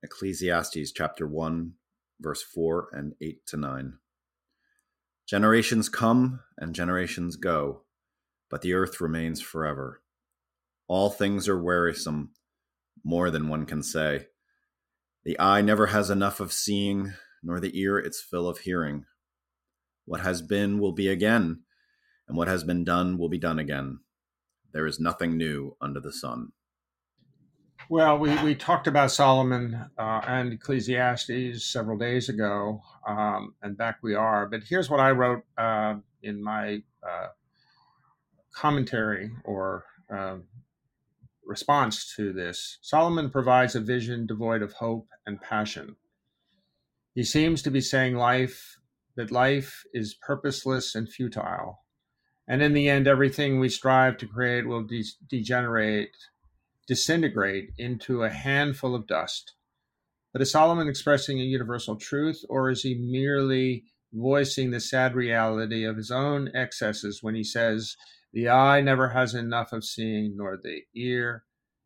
Ecclesiastes chapter 1, verse 4 and 8 to 9. Generations come and generations go, but the earth remains forever. All things are wearisome, more than one can say. The eye never has enough of seeing, nor the ear its fill of hearing. What has been will be again, and what has been done will be done again. There is nothing new under the sun. Well, we, we talked about Solomon uh, and Ecclesiastes several days ago, um, and back we are. But here's what I wrote uh, in my uh, commentary or uh, response to this. Solomon provides a vision devoid of hope and passion. He seems to be saying life that life is purposeless and futile, and in the end, everything we strive to create will de- degenerate disintegrate into a handful of dust. But is Solomon expressing a universal truth, or is he merely voicing the sad reality of his own excesses when he says, The eye never has enough of seeing, nor the ear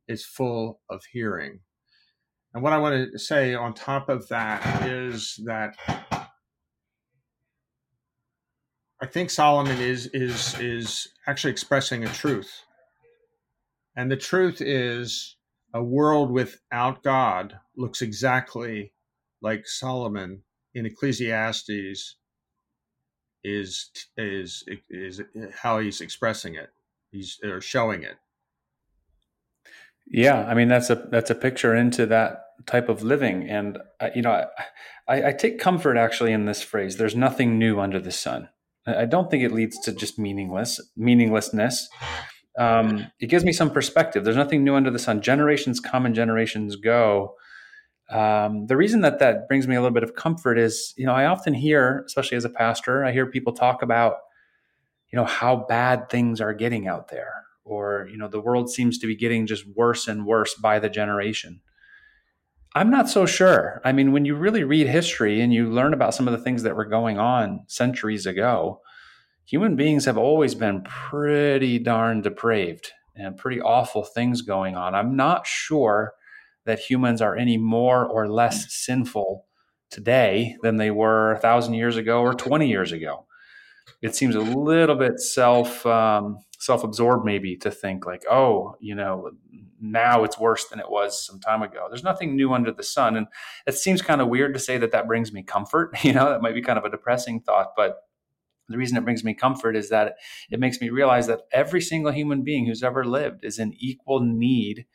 is full of hearing? And what I want to say on top of that is that I think Solomon is is is actually expressing a truth and the truth is, a world without God looks exactly like Solomon in Ecclesiastes is is is how he's expressing it. He's or showing it. Yeah, I mean that's a that's a picture into that type of living, and uh, you know, I, I take comfort actually in this phrase. There's nothing new under the sun. I don't think it leads to just meaningless meaninglessness um, it gives me some perspective. There's nothing new under the sun. Generations come and generations go. Um, the reason that that brings me a little bit of comfort is, you know, I often hear, especially as a pastor, I hear people talk about, you know, how bad things are getting out there, or you know, the world seems to be getting just worse and worse by the generation. I'm not so sure. I mean, when you really read history and you learn about some of the things that were going on centuries ago, human beings have always been pretty darn depraved and pretty awful things going on. I'm not sure that humans are any more or less sinful today than they were a thousand years ago or 20 years ago. It seems a little bit self um, self absorbed, maybe, to think like, oh, you know, now it's worse than it was some time ago. There's nothing new under the sun, and it seems kind of weird to say that that brings me comfort. You know, that might be kind of a depressing thought, but the reason it brings me comfort is that it makes me realize that every single human being who's ever lived is in equal need,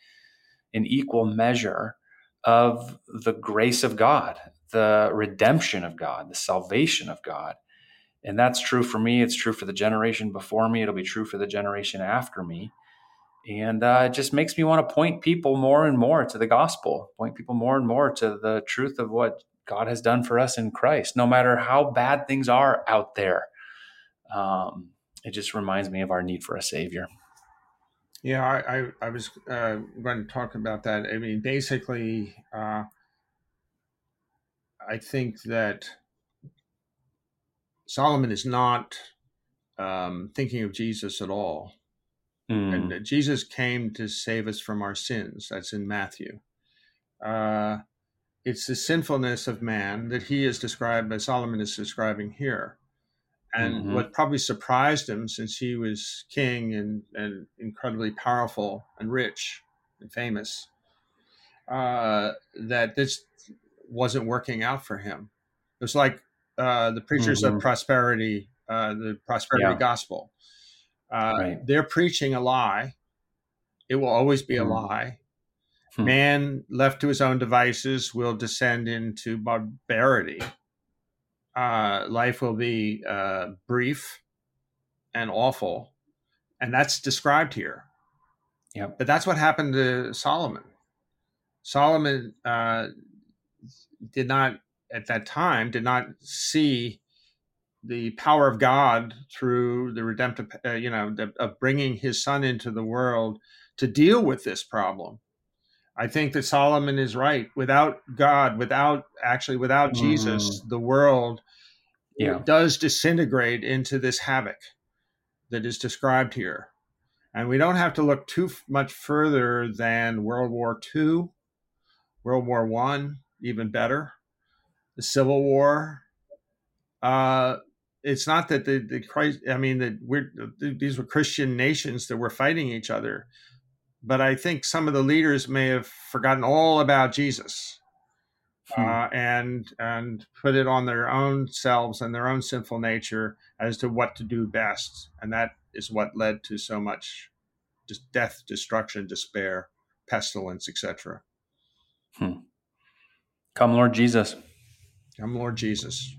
in equal measure of the grace of God, the redemption of God, the salvation of God. And that's true for me. It's true for the generation before me. It'll be true for the generation after me. And uh, it just makes me want to point people more and more to the gospel, point people more and more to the truth of what God has done for us in Christ, no matter how bad things are out there um, it just reminds me of our need for a savior. Yeah, I, I, I was uh, going to talk about that. I mean, basically, uh, I think that Solomon is not um, thinking of Jesus at all. Mm. And Jesus came to save us from our sins. That's in Matthew. Uh, it's the sinfulness of man that he is described, as Solomon is describing here. And mm-hmm. what probably surprised him, since he was king and, and incredibly powerful and rich and famous, uh, that this wasn't working out for him. It was like uh, the preachers mm-hmm. of prosperity, uh, the prosperity yeah. gospel. Uh, right. They're preaching a lie. It will always be mm-hmm. a lie. Hmm. Man left to his own devices will descend into barbarity uh, life will be uh, brief and awful, and that's described here. Yeah, but that's what happened to Solomon. Solomon uh, did not, at that time, did not see the power of God through the redemptive, uh, you know, the, of bringing His Son into the world to deal with this problem. I think that Solomon is right. Without God, without actually without mm. Jesus, the world yeah. does disintegrate into this havoc that is described here. And we don't have to look too much further than World War II, World War One, even better. The Civil War. Uh, it's not that the the Christ. I mean that we're these were Christian nations that were fighting each other, but I think some of the leaders may have forgotten all about Jesus. Hmm. Uh, and and put it on their own selves and their own sinful nature as to what to do best, and that is what led to so much just death, destruction, despair, pestilence, etc. Hmm. Come, Lord Jesus. Come, Lord Jesus.